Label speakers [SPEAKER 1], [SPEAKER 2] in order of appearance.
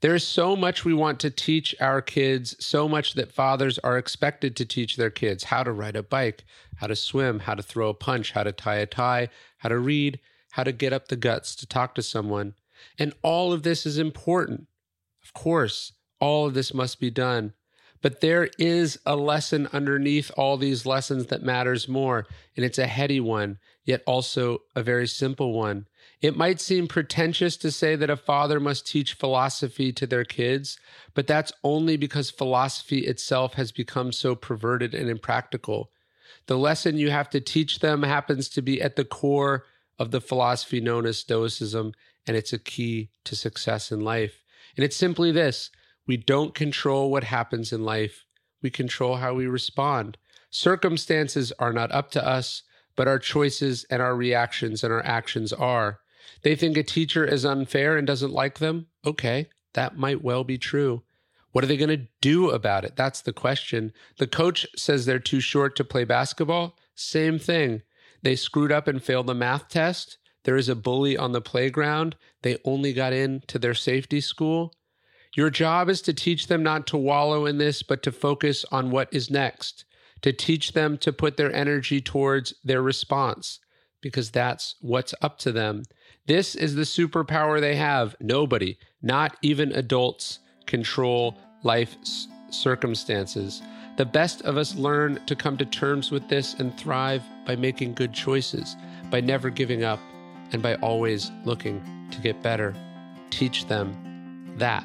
[SPEAKER 1] There is so much we want to teach our kids, so much that fathers are expected to teach their kids how to ride a bike, how to swim, how to throw a punch, how to tie a tie, how to read, how to get up the guts to talk to someone. And all of this is important. Of course, all of this must be done. But there is a lesson underneath all these lessons that matters more, and it's a heady one, yet also a very simple one. It might seem pretentious to say that a father must teach philosophy to their kids, but that's only because philosophy itself has become so perverted and impractical. The lesson you have to teach them happens to be at the core of the philosophy known as Stoicism, and it's a key to success in life. And it's simply this we don't control what happens in life, we control how we respond. Circumstances are not up to us, but our choices and our reactions and our actions are. They think a teacher is unfair and doesn't like them? Okay, that might well be true. What are they going to do about it? That's the question. The coach says they're too short to play basketball. Same thing. They screwed up and failed the math test. There is a bully on the playground. They only got into their safety school. Your job is to teach them not to wallow in this, but to focus on what is next, to teach them to put their energy towards their response, because that's what's up to them. This is the superpower they have. Nobody, not even adults, control life circumstances. The best of us learn to come to terms with this and thrive by making good choices, by never giving up, and by always looking to get better. Teach them that.